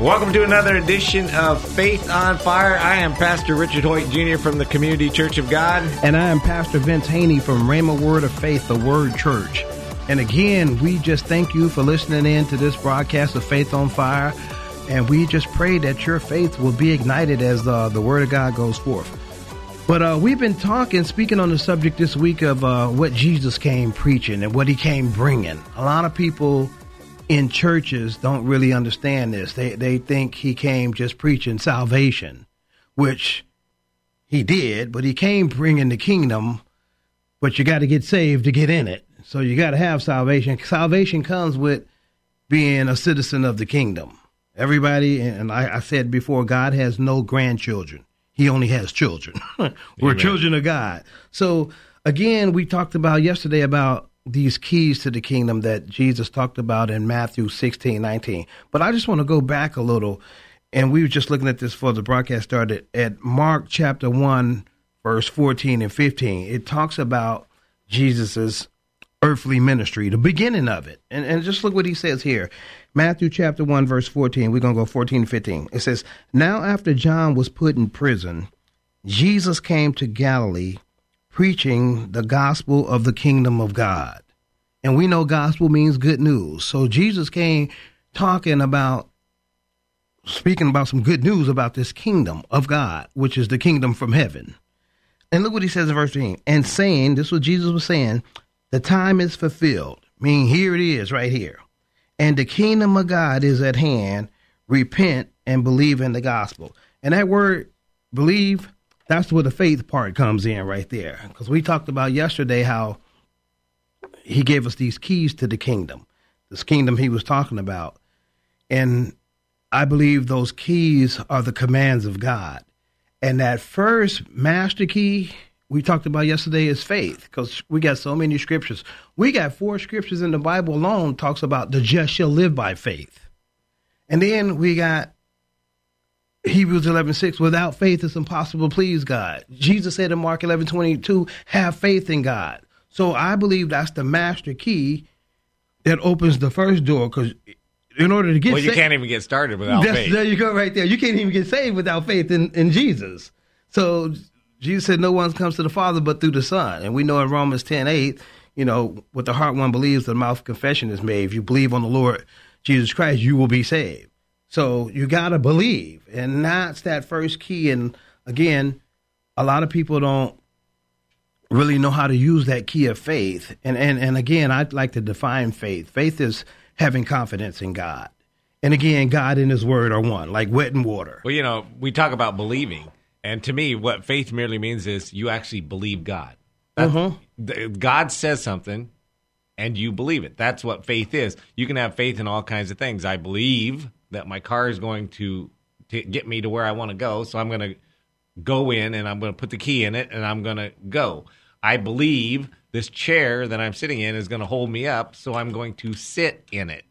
Welcome to another edition of Faith on Fire. I am Pastor Richard Hoyt Jr. from the Community Church of God. And I am Pastor Vince Haynie from Rhema Word of Faith, the Word Church. And again, we just thank you for listening in to this broadcast of Faith on Fire. And we just pray that your faith will be ignited as uh, the Word of God goes forth. But uh, we've been talking, speaking on the subject this week of uh, what Jesus came preaching and what he came bringing. A lot of people in churches don't really understand this. They they think he came just preaching salvation, which he did, but he came bringing the kingdom. But you got to get saved to get in it. So you got to have salvation. Salvation comes with being a citizen of the kingdom. Everybody, and I, I said before, God has no grandchildren. He only has children. We're Amen. children of God. So again, we talked about yesterday about these keys to the kingdom that Jesus talked about in Matthew 16, 19. But I just want to go back a little. And we were just looking at this before the broadcast started at Mark chapter 1, verse 14 and 15. It talks about Jesus's earthly ministry, the beginning of it. And, and just look what he says here. Matthew chapter 1, verse 14. We're going to go 14 and 15. It says, Now after John was put in prison, Jesus came to Galilee preaching the gospel of the kingdom of God. And we know gospel means good news. So Jesus came talking about, speaking about some good news about this kingdom of God, which is the kingdom from heaven. And look what he says in verse 13. And saying, this is what Jesus was saying, the time is fulfilled. Meaning, here it is right here. And the kingdom of God is at hand. Repent and believe in the gospel. And that word believe that's where the faith part comes in right there. Because we talked about yesterday how he gave us these keys to the kingdom, this kingdom he was talking about. And I believe those keys are the commands of God. And that first master key we talked about yesterday is faith because we got so many scriptures. We got four scriptures in the Bible alone talks about the just shall live by faith. And then we got Hebrews 11, 6, without faith it's impossible to please God. Jesus said in Mark 11, 22, have faith in God. So I believe that's the master key that opens the first door because in order to get well, you saved, can't even get started without faith. There you go, right there. You can't even get saved without faith in, in Jesus. So Jesus said, No one comes to the Father but through the Son. And we know in Romans 10, 8, you know, with the heart one believes, the mouth confession is made. If you believe on the Lord Jesus Christ, you will be saved. So you got to believe. And that's that first key. And again, a lot of people don't really know how to use that key of faith. And, and, and again, I'd like to define faith. Faith is having confidence in God. And again, God and His Word are one, like wet and water. Well, you know, we talk about believing. And to me, what faith merely means is you actually believe God. Uh-huh. God says something, and you believe it. That's what faith is. You can have faith in all kinds of things. I believe that my car is going to, to get me to where I want to go. So I'm going to go in and I'm going to put the key in it and I'm going to go. I believe this chair that I'm sitting in is going to hold me up, so I'm going to sit in it.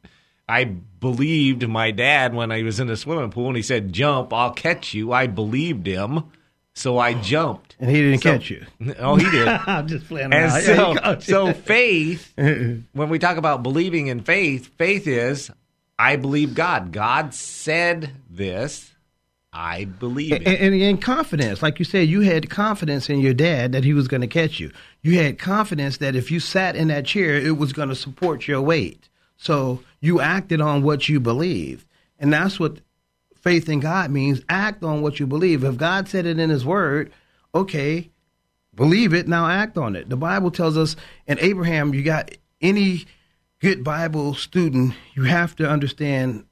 I believed my dad when I was in the swimming pool and he said, Jump, I'll catch you. I believed him. So I jumped. And he didn't so, catch you. Oh, he did. I'm just playing and so, so faith, when we talk about believing in faith, faith is I believe God. God said this. I believe it. And, and, and, confidence, like you said, you had confidence in your dad that he was going to catch you. You had confidence that if you sat in that chair, it was going to support your weight. So you acted on what you believed. And that's what faith in God means act on what you believe. If God said it in his word, okay, believe it, now act on it. The Bible tells us in Abraham, you got any good Bible student, you have to understand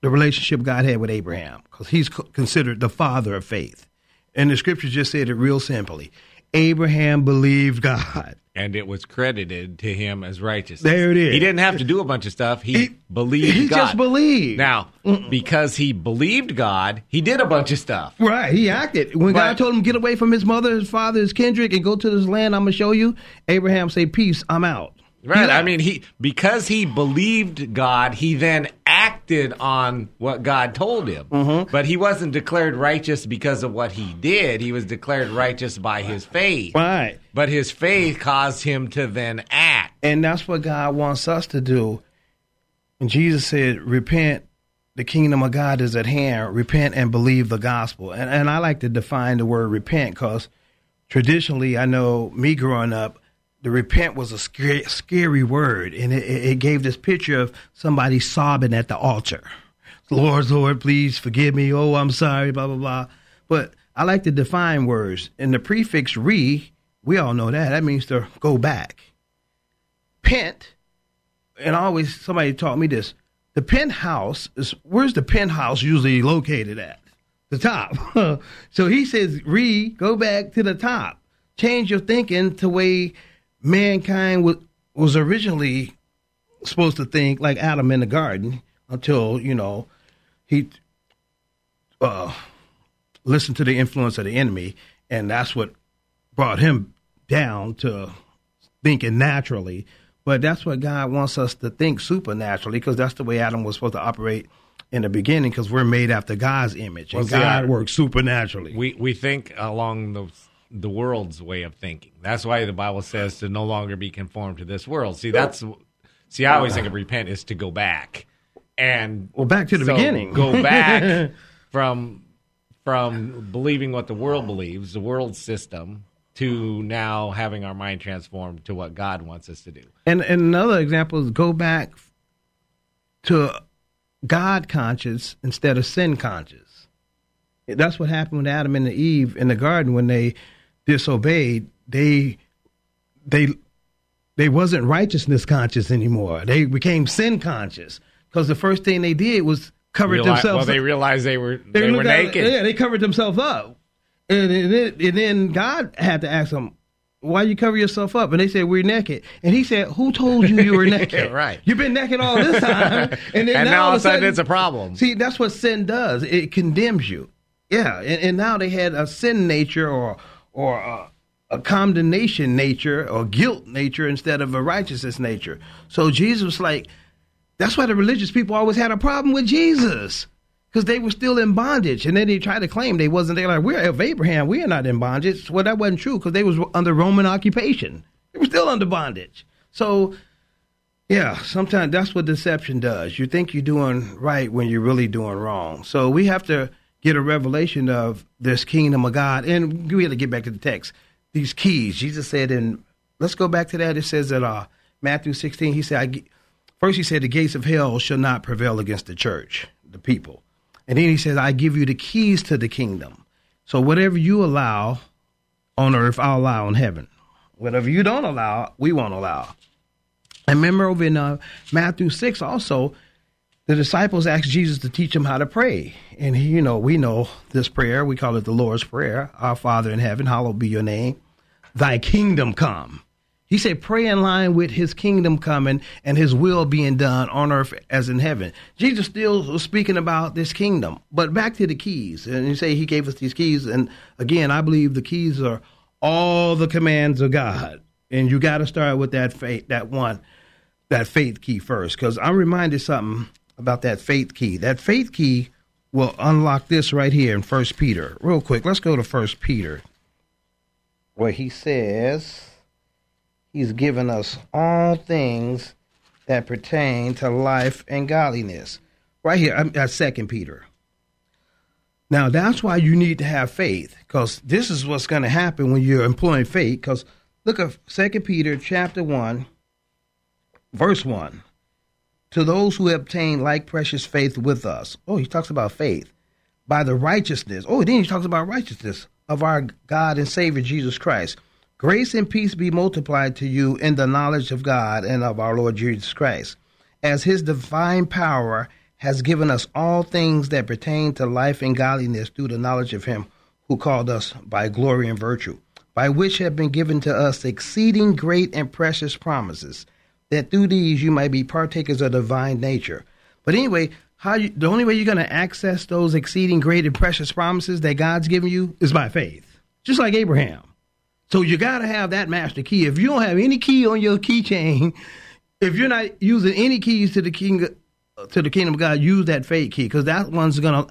the relationship God had with Abraham because he's considered the father of faith. And the scriptures just said it real simply. Abraham believed God. And it was credited to him as righteousness. There it is. He didn't have to do a bunch of stuff. He, He- believed he God. just believed. Now, because he believed God, he did a bunch of stuff. Right, he acted. When God told him get away from his mother, his father, his kindred, and go to this land I'm gonna show you, Abraham say, "Peace, I'm out." Right. I mean, he because he believed God, he then acted on what God told him. Mm-hmm. But he wasn't declared righteous because of what he did. He was declared righteous by his faith. right, But his faith caused him to then act. and that's what God wants us to do. And Jesus said, "Repent." The kingdom of God is at hand. Repent and believe the gospel. And, and I like to define the word repent because traditionally, I know me growing up, the repent was a scary, scary word, and it, it gave this picture of somebody sobbing at the altar. Lord, Lord, please forgive me. Oh, I'm sorry, blah, blah, blah. But I like to define words. And the prefix re, we all know that. That means to go back. Pent, and always somebody taught me this the penthouse is where's the penthouse usually located at? The top. so he says, re, go back to the top. Change your thinking to way mankind was, was originally supposed to think like Adam in the garden until, you know, he uh, listened to the influence of the enemy, and that's what brought him down to thinking naturally. But that's what God wants us to think supernaturally, because that's the way Adam was supposed to operate in the beginning, because we're made after God's image, and Well, see, God works supernaturally. We we think along the the world's way of thinking. That's why the Bible says to no longer be conformed to this world. See, that's see. I always think of repent is to go back and well, back to the so beginning. Go back from from believing what the world believes, the world system, to now having our mind transformed to what God wants us to do. And, and another example is go back to God conscious instead of sin conscious. That's what happened with Adam and Eve in the garden when they disobeyed. They they they wasn't righteousness conscious anymore. They became sin conscious because the first thing they did was cover Reali- themselves. well, up. they realized they were they, were looked at- naked. Yeah, they covered themselves up, and, and, then, and then God had to ask them, "Why you cover yourself up?" And they said, "We're naked." And He said, "Who told you you were naked? right. You've been naked all this time, and then and now, now all of a sudden it's a problem. See, that's what sin does. It condemns you. Yeah, and, and now they had a sin nature or or a, a condemnation nature or guilt nature instead of a righteousness nature. So Jesus was like, that's why the religious people always had a problem with Jesus. Because they were still in bondage, and then they tried to claim they wasn't. They're like, "We're of Abraham. We are not in bondage." Well, that wasn't true because they was under Roman occupation. They were still under bondage. So, yeah, sometimes that's what deception does. You think you're doing right when you're really doing wrong. So we have to get a revelation of this kingdom of God, and we had to get back to the text. These keys, Jesus said, and let's go back to that. It says that uh, Matthew 16. He said, I, first he said, the gates of hell shall not prevail against the church, the people, and then he says, I give you the keys to the kingdom. So whatever you allow on earth, I'll allow in heaven. Whatever you don't allow, we won't allow. And remember over in uh, Matthew 6 also, the disciples asked Jesus to teach them how to pray. And, he, you know, we know this prayer. We call it the Lord's Prayer. Our Father in heaven, hallowed be your name. Thy kingdom come. He said, pray in line with his kingdom coming and his will being done on earth as in heaven. Jesus still was speaking about this kingdom. But back to the keys. And you say he gave us these keys. And again, I believe the keys are all the commands of God. And you got to start with that faith, that one, that faith key first. Because I'm reminded something about that faith key. That faith key will unlock this right here in First Peter. Real quick, let's go to First Peter, where he says he's given us all things that pertain to life and godliness. Right here, I'm at Second Peter. Now that's why you need to have faith, because this is what's going to happen when you're employing faith. Because look at Second Peter chapter one, verse one. To those who obtain like precious faith with us. Oh, he talks about faith by the righteousness. Oh, then he talks about righteousness of our God and Savior Jesus Christ. Grace and peace be multiplied to you in the knowledge of God and of our Lord Jesus Christ, as his divine power has given us all things that pertain to life and godliness through the knowledge of him who called us by glory and virtue, by which have been given to us exceeding great and precious promises, that through these you might be partakers of divine nature. But anyway, how you, the only way you're going to access those exceeding great and precious promises that God's given you is by faith, just like Abraham. So you got to have that master key. If you don't have any key on your keychain, if you're not using any keys to the king to the kingdom of God, use that faith key because that one's gonna.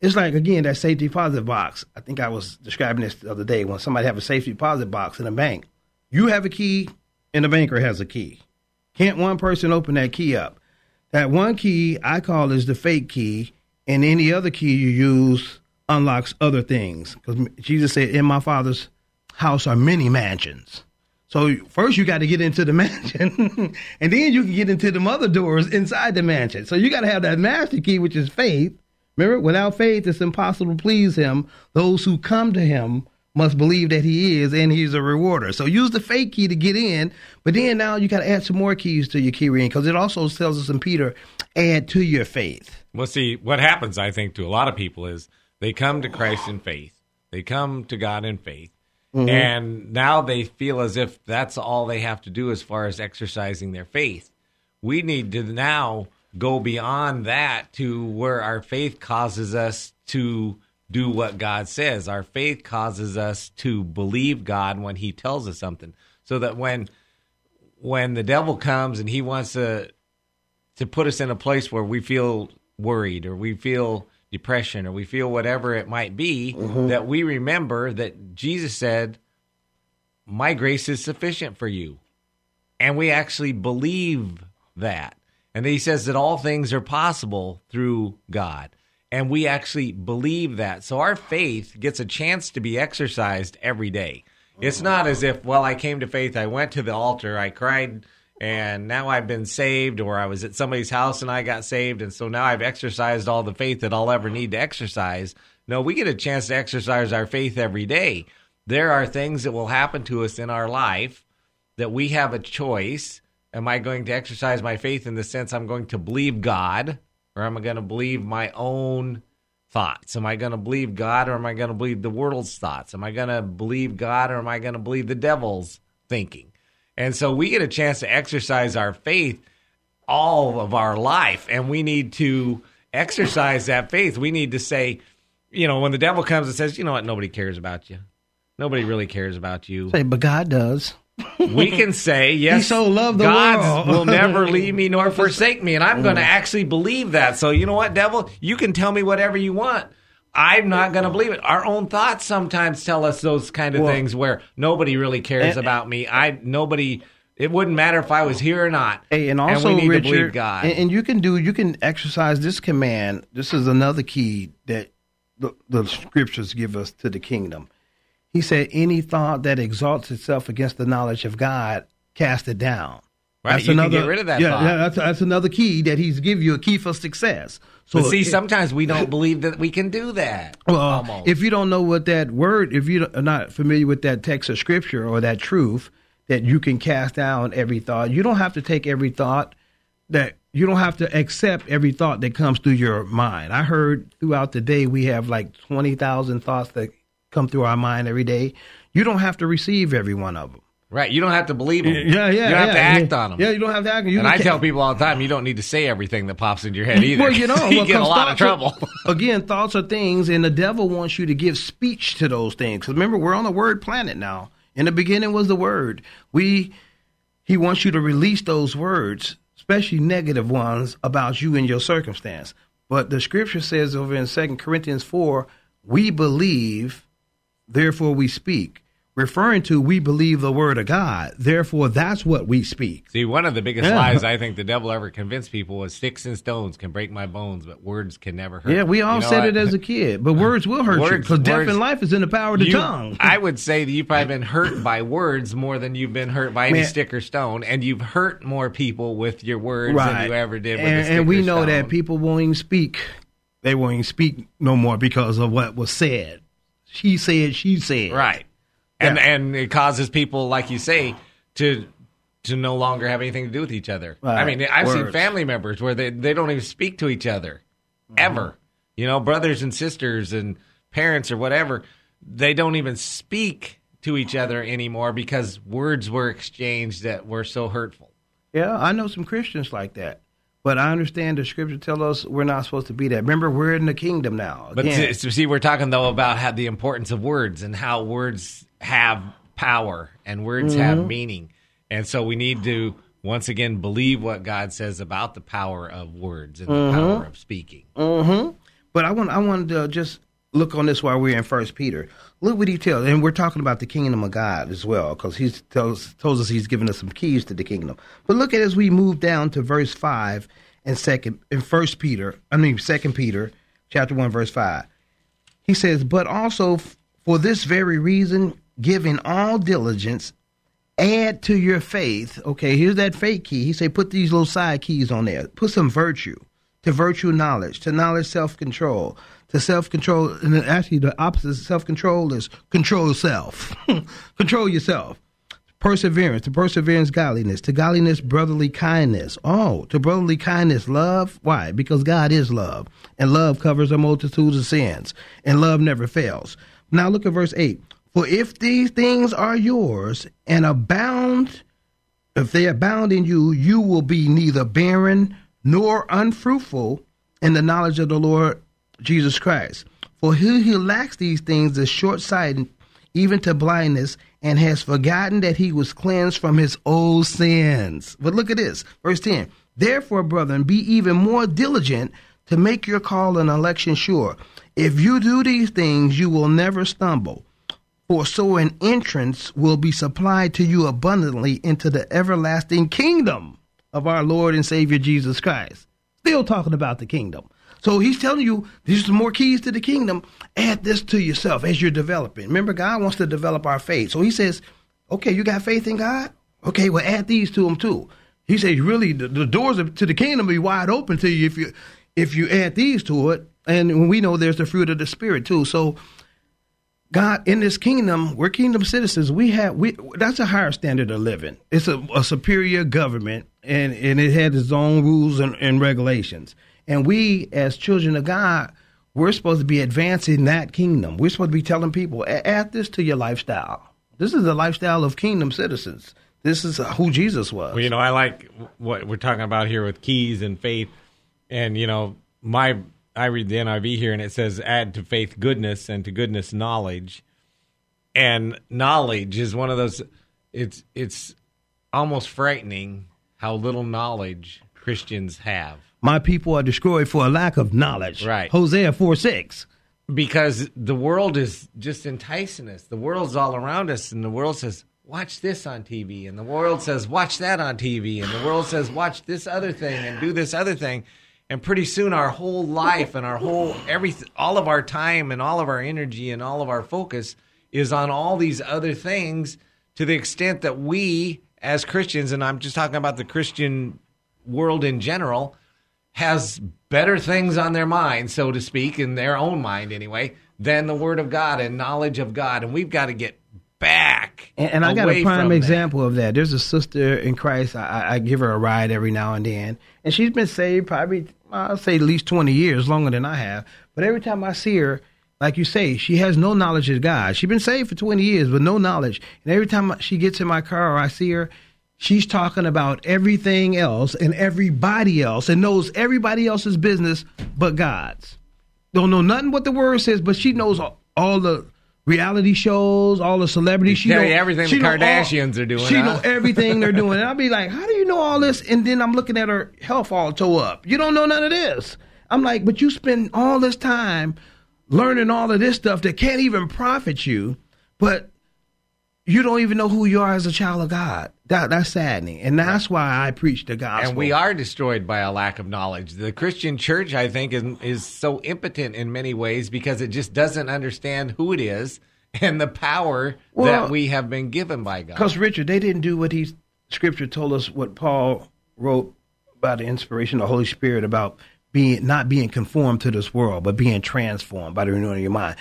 It's like again that safety deposit box. I think I was describing this the other day when somebody have a safety deposit box in a bank. You have a key, and the banker has a key. Can't one person open that key up? That one key I call is the fake key, and any other key you use unlocks other things. Because Jesus said, "In my Father's house are many mansions." So first you got to get into the mansion, and then you can get into the other doors inside the mansion. So you got to have that master key, which is faith. Remember, without faith, it's impossible to please Him. Those who come to Him must believe that He is, and He's a rewarder. So use the fake key to get in, but then now you got to add some more keys to your key ring because it also tells us in Peter, add to your faith. Well, see, what happens, I think, to a lot of people is they come to Christ in faith. They come to God in faith Mm-hmm. And now they feel as if that's all they have to do as far as exercising their faith. We need to now go beyond that to where our faith causes us to do what God says. Our faith causes us to believe God when he tells us something. So that when when the devil comes and he wants to to put us in a place where we feel worried or we feel depression or we feel whatever it might be, mm-hmm. that we remember that Jesus said, My grace is sufficient for you. And we actually believe that. And he says that all things are possible through God. And we actually believe that. So our faith gets a chance to be exercised every day. It's not as if, well, I came to faith, I went to the altar, I cried and now I've been saved, or I was at somebody's house and I got saved, and so now I've exercised all the faith that I'll ever need to exercise. No, we get a chance to exercise our faith every day. There are things that will happen to us in our life that we have a choice. Am I going to exercise my faith in the sense I'm going to believe God, or am I going to believe my own thoughts? Am I going to believe God, or am I going to believe the world's thoughts? Am I going to believe God, or am I going to believe the devil's thinking? And so we get a chance to exercise our faith all of our life. And we need to exercise that faith. We need to say, you know, when the devil comes and says, you know what, nobody cares about you. Nobody really cares about you. Say, but God does. We can say, yes, he so loved the God will never leave me nor forsake me. And I'm going to oh. actually believe that. So, you know what, devil? You can tell me whatever you want. I'm not going to believe it. Our own thoughts sometimes tell us those kind of well, things where nobody really cares and, about me. I nobody. It wouldn't matter if I was here or not. Hey, and also, and Richard, and, and, you can do, you can exercise this command. This is another key that the, the scriptures give us to the kingdom. He said, "Any thought that exalts itself against the knowledge of God, cast it down." Right, that's you another, get rid of that. Yeah, thought. yeah that's, that's another key that he's give you a key for success. So but see, sometimes we don't believe that we can do that. Well, if you don't know what that word, if you're not familiar with that text of scripture or that truth, that you can cast down every thought. You don't have to take every thought that you don't have to accept every thought that comes through your mind. I heard throughout the day we have like 20,000 thoughts that come through our mind every day. You don't have to receive every one of them. Right. You don't have to believe them. Yeah, yeah. You don't yeah, have to act yeah. on them. Yeah, you don't have to act. You and I tell people all the time, you don't need to say everything that pops into your head either. Well, you know, you get a lot of trouble. Are, again, thoughts are things, and the devil wants you to give speech to those things. Because remember, we're on the word planet now. In the beginning was the word. We, he wants you to release those words, especially negative ones about you and your circumstance. But the scripture says over in Second Corinthians four, we believe, therefore we speak referring to we believe the word of God. Therefore, that's what we speak. See, one of the biggest yeah. lies I think the devil ever convinced people was sticks and stones can break my bones, but words can never hurt. Yeah, we all you know said it as a kid, but words will hurt words, you because death and life is in the power of the you, tongue. I would say that you've probably been hurt by words more than you've been hurt by any Man. stick or stone, and you've hurt more people with your words right. than you ever did with and, a stick And we know stone. that people won't even speak. They won't even speak no more because of what was said. She said, she said. Right and yeah. and it causes people, like you say, to to no longer have anything to do with each other. Right. I mean, I've seen family members where they, they don't even speak to each other mm-hmm. ever. You know, brothers and sisters and parents or whatever, they don't even speak to each other anymore because words were exchanged that were so hurtful. Yeah, I know some Christians like that. But I understand the scripture tell us we're not supposed to be that. Remember, we're in the kingdom now. But Again, see, see, we're talking though about how the importance of words and how words have power and words have mm-hmm. meaning, and so we need to once again believe what God says about the power of words and the mm-hmm. power of speaking. Mm-hmm. But I want I wanted to just look on this while we're in First Peter. Look what he tells, and we're talking about the kingdom of God as well, because he tells tells us he's given us some keys to the kingdom. But look at as we move down to verse five and second in First Peter, I mean Second Peter, chapter one, verse five. He says, "But also for this very reason, giving all diligence, add to your faith." Okay, here's that faith key. He say, put these little side keys on there. Put some virtue to virtue knowledge, to knowledge self control, to self control, and actually the opposite of self control is control self, control yourself. Perseverance, to perseverance, godliness, to godliness, brotherly kindness. Oh, to brotherly kindness, love. Why? Because God is love, and love covers a multitude of sins, and love never fails. Now look at verse 8. For if these things are yours and abound, if they abound in you, you will be neither barren nor unfruitful in the knowledge of the Lord Jesus Christ. For he who lacks these things is short sighted, even to blindness, and has forgotten that he was cleansed from his old sins. But look at this, verse 10. Therefore, brethren, be even more diligent to make your call and election sure. If you do these things, you will never stumble. For so an entrance will be supplied to you abundantly into the everlasting kingdom of our Lord and Savior Jesus Christ. Still talking about the kingdom. So he's telling you these are more keys to the kingdom. Add this to yourself as you're developing. Remember, God wants to develop our faith. So he says, okay, you got faith in God? Okay, well, add these to them too. He says, really, the, the doors to the kingdom will be wide open to you if you if you add these to it. And we know there's the fruit of the spirit too. So God, in this kingdom, we're kingdom citizens. We have we that's a higher standard of living. It's a, a superior government, and and it had its own rules and, and regulations. And we, as children of God, we're supposed to be advancing that kingdom. We're supposed to be telling people, add this to your lifestyle. This is the lifestyle of kingdom citizens. This is uh, who Jesus was. Well, you know, I like what we're talking about here with keys and faith. And, you know, my I read the NIV here and it says add to faith goodness and to goodness knowledge. And knowledge is one of those it's it's almost frightening how little knowledge Christians have. My people are destroyed for a lack of knowledge. Right. Hosea 4 6. because the world is just enticing us. The world's all around us, and the world says, "Watch this on TV," and the world says, "Watch that on TV," and the world says, "Watch this other thing and do this other thing." And pretty soon, our whole life and our whole everything, all of our time and all of our energy and all of our focus is on all these other things. To the extent that we, as Christians, and I'm just talking about the Christian world in general, has better things on their mind, so to speak, in their own mind anyway, than the Word of God and knowledge of God. And we've got to get back. And, and I got a prime from that. example of that. There's a sister in Christ. I, I- give her a ride every now and then, and she's been saved probably I'll say at least twenty years, longer than I have. But every time I see her, like you say, she has no knowledge of God. She's been saved for twenty years, but no knowledge. And every time she gets in my car or I see her, she's talking about everything else and everybody else, and knows everybody else's business but God's don't know nothing what the word says, but she knows all, all the reality shows, all the celebrities. She tell know everything she the know all- Kardashians are doing, She huh? know everything they're doing, and I'll be like, "How do you know all this?" And then I'm looking at her health all toe up. You don't know none of this. I'm like, but you spend all this time learning all of this stuff that can't even profit you, but you don't even know who you are as a child of God. That that's saddening, and that's why I preach the gospel. And we are destroyed by a lack of knowledge. The Christian church, I think, is, is so impotent in many ways because it just doesn't understand who it is and the power Well, that we have been given by God. Because Richard, they didn't do what he Scripture told us. What Paul wrote about the inspiration of the Holy Spirit about being not being conformed to this world, but being transformed by the renewing of your mind.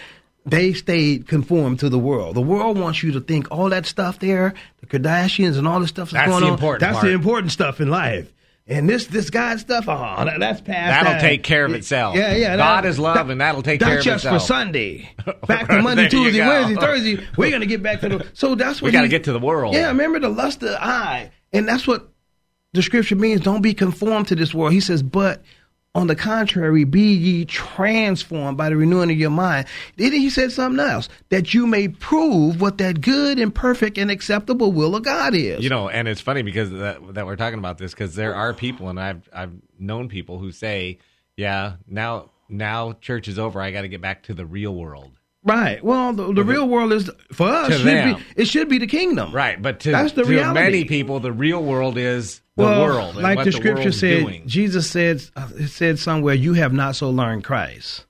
they stayed conformed to the world. The world wants you to think all that stuff there, the Kardashians and all the stuff that's, That's going the on. important that's part. the important stuff in life. And this this God stuff, oh, that, that's past. That'll that. take care of itself. Yeah, yeah. God that- is love, and that'll take care that's of just itself. for Sunday. Back to Monday, Tuesday. Wednesday, Thursday. We're gonna get back to the. So that's what We got to get to the world. yeah, remember the lust of the eye. And that's what the scripture means. Don't be conformed to this world. He says, but on the contrary, be ye transformed by the renewing of your mind. Then he said something else, that you may prove what that good and perfect and acceptable will of God is. You know, and it's funny because that, that we're talking about this because there are people, and I've I've known people who say, "Yeah, now now church is over. I got to get back to the real world." Right. Well, the, the real world is, for us, should be, it should be the kingdom. Right, but to, That's the to reality. many people, the real world is the well, world. like the scripture world's said, doing. Jesus said, uh, it said somewhere, you have not so learned Christ.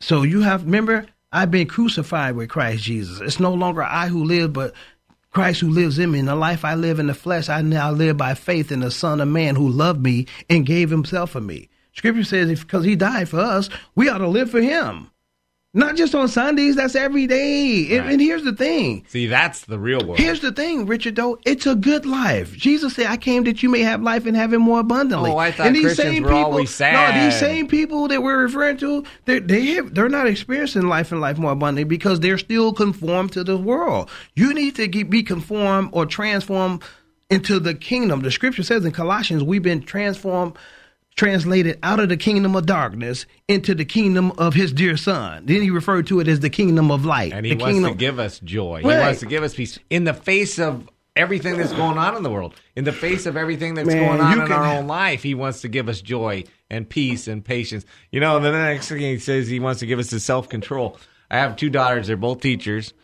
So you have, remember, I've been crucified with Christ Jesus. It's no longer I who live, but Christ who lives in me. In the life I live in the flesh, I now live by faith in the Son of Man who loved me and gave himself for me. Scripture says, because he died for us, we ought to live for him. Not just on Sundays, that's every day. And- Right. and here's the thing. See, that's the real world. Here's the thing, Richard. Though it's a good life. Jesus said, "I came that you may have life and have it more abundantly." Oh, I thought Christians were always sad. No, these same people that we're referring to, they they have, they're not experiencing life and life more abundantly because they're still conformed to the world. You need to get, be conformed or transformed into the kingdom. The Scripture says in Colossians, we've been transformed. Translated out of the kingdom of darkness into the kingdom of his dear son. Then he referred to it as the kingdom of light. and he the wants kingdom, to give us joy. Right. He wants to give us peace in the face of everything that's going on in the world. In the face of everything that's Man, going on in can- our own life, he wants to give us joy and peace and patience. You know, the next thing he says, he wants to give us is self control. I have two daughters; they're both teachers.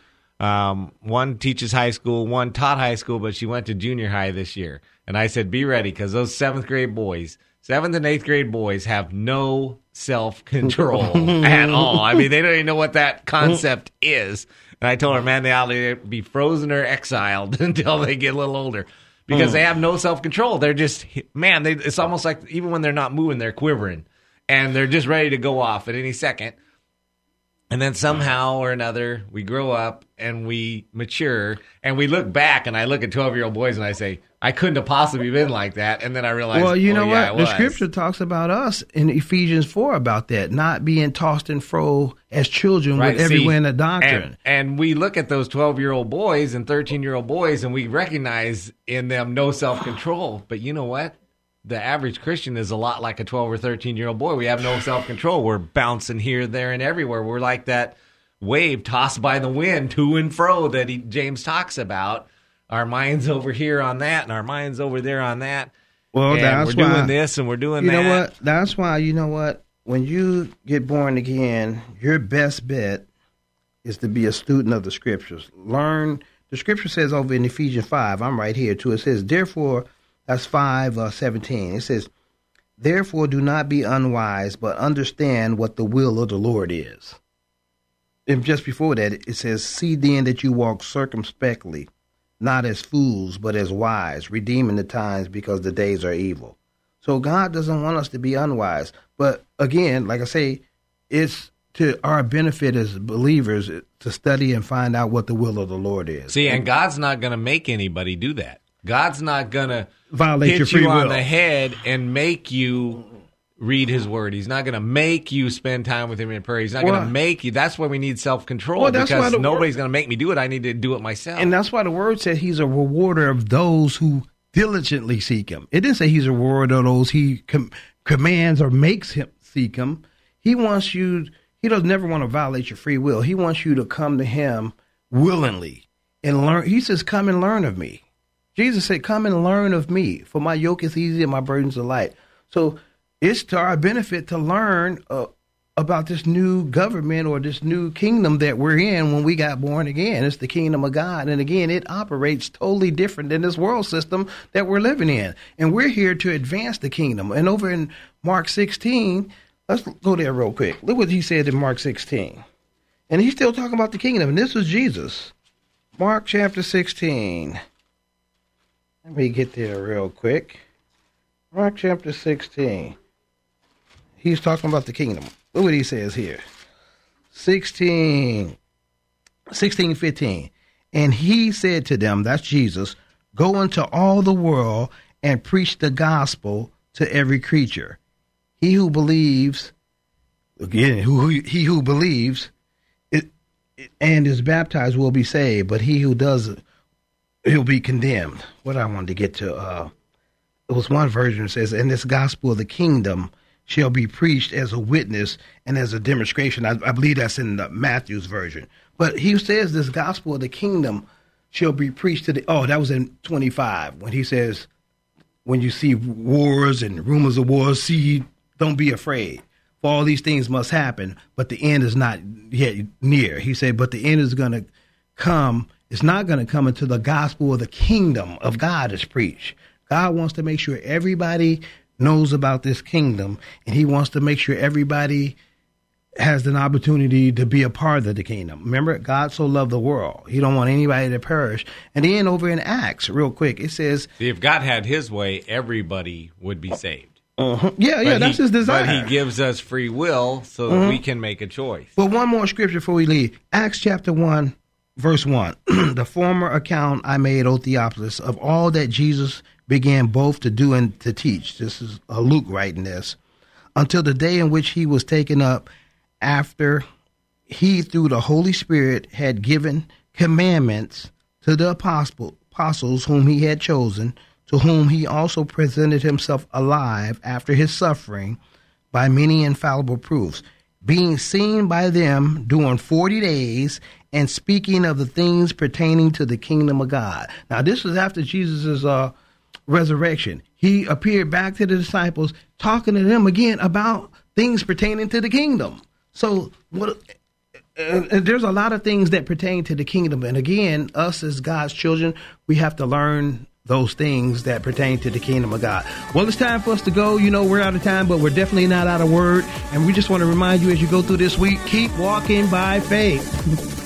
Um, one teaches high school, one taught high school, but she went to junior high this year. And I said, "Be ready, because those seventh grade boys." Seventh and eighth grade boys have no self control at all. I mean, they don't even know what that concept is. And I told her, man, they ought to be frozen or exiled until they get a little older because they hmm. have no self control. They're just, man, they, it's almost like even when they're not moving, they're quivering and they're just ready to go off at any second. And then somehow or another, we grow up and we mature and we look back. And I look at 12 year old boys and I say, I couldn't have possibly been like that. And then I realized, Well, you oh, know yeah, what? The scripture talks about us in Ephesians 4 about that, not being tossed and fro as children with every see, wind of doctrine. And, and we look at those 12 year old boys and 13 year old boys and we recognize in them no self control. But you know what? The average Christian is a lot like a 12 or 13 year old boy. We have no self control. We're bouncing here, there, and everywhere. We're like that wave tossed by the wind to and fro that he, James talks about. Our minds over here on that, and our minds over there on that. well, and that's we're why, doing this and we're doing You that. know what? That's why, you know what? When you get born again, your best bet is to be a student of the scriptures. Learn. The scripture says over in Ephesians 5, I'm right here too. It says, therefore, that's 5 uh, 17. It says, therefore do not be unwise, but understand what the will of the Lord is. And just before that, it says, see then that you walk circumspectly, not as fools, but as wise, redeeming the times because the days are evil. So God doesn't want us to be unwise. But again, like I say, it's to our benefit as believers to study and find out what the will of the Lord is. See, and God's not going to make anybody do that. God's not going to Violate hit your free you on will. the head and make you read His Word. He's not going to make you spend time with Him in prayer. He's not going to make you. That's why we need self control Well, because nobody's going to make me do it. I need to do it myself. And that's why the word said he's a rewarder of those who diligently seek him. It didn't say he's a rewarder of those he com- commands or makes him seek him. He wants you, he does never want to violate your free will. He wants you to come to him willingly and learn. He says, Come and learn of me. Jesus said, Come and learn of me, for my yoke is easy and my burdens are light. So it's to our benefit to learn uh, about this new government or this new kingdom that we're in when we got born again. It's the kingdom of God. And again, it operates totally different than this world system that we're living in. And we're here to advance the kingdom. And over in Mark 16, let's go there real quick. Look what he said in Mark 16. And he's still talking about the kingdom. And this was Jesus. Mark chapter 16. Let me get there real quick. Mark chapter 16. He's talking about the kingdom. Look what he says here. 16, 16 15. And he said to them, that's Jesus, go into all the world and preach the gospel to every creature. He who believes, again, who, he who believes it, and is baptized will be saved, but he who does it, he'll be condemned. What I wanted to get to, uh, it was one version that says, and this gospel of the kingdom shall be preached as a witness and as a demonstration. I, I believe that's in the Matthew's version. But he says this gospel of the kingdom shall be preached to the. Oh, that was in 25 when he says, when you see wars and rumors of wars, see, don't be afraid. For all these things must happen, but the end is not yet near. He said, but the end is going to come. It's not going to come until the gospel of the kingdom of God is preached. God wants to make sure everybody knows about this kingdom, and He wants to make sure everybody has an opportunity to be a part of the kingdom. Remember, God so loved the world; He don't want anybody to perish. And then over in Acts, real quick, it says, See, if God had His way, everybody would be saved. uh-huh. "Yeah, yeah, that's he, His desire." But He gives us free will so that we can make a choice. But one more scripture before we leave. Acts chapter 1, verse 1. the former account I made, O Theophilus, of all that Jesus began both to do and to teach. This is uh, Luke writing this. Until the day in which he was taken up, after he, through the Holy Spirit, had given commandments to the apostle, apostles whom he had chosen, to whom he also presented himself alive after his suffering by many infallible proofs, being seen by them during 40 days and speaking of the things pertaining to the kingdom of God. Now, this was after Jesus' uh, resurrection. He appeared back to the disciples, talking to them again about things pertaining to the kingdom. So, what? There's a lot of things that pertain to the kingdom, and again, us as God's children, we have to learn those things that pertain to the kingdom of God. Well, it's time for us to go. You know, we're out of time, but we're definitely not out of word. And we just want to remind you as you go through this week, keep walking by faith.